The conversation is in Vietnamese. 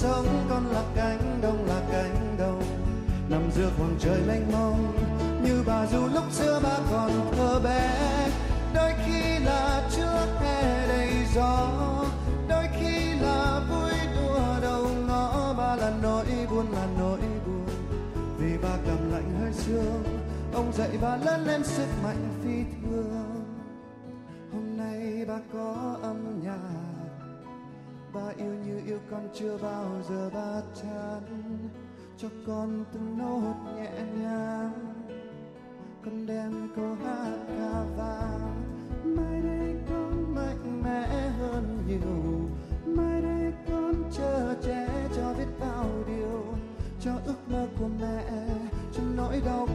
sống con là cánh đông, là cánh đồng. Nằm giữa khoảng trời mênh mông, như bà du lúc xưa bà còn thơ bé. Đôi khi là trước hè đầy gió, đôi khi là vui đùa đầu ngõ. Bà là nỗi buồn, là nỗi buồn. Vì bà cầm lạnh hơi sương, ông dạy bà lớn lên sức mạnh phi thường. Hôm nay bà có âm nhạc ba yêu như yêu con chưa bao giờ ba chán. Cho con từng nốt nhẹ nhàng. Con đem câu hát ca vàng mai đây con mạnh mẽ hơn nhiều. Mai đây con chờ trẻ cho biết bao điều. Cho ước mơ của mẹ, cho nỗi đau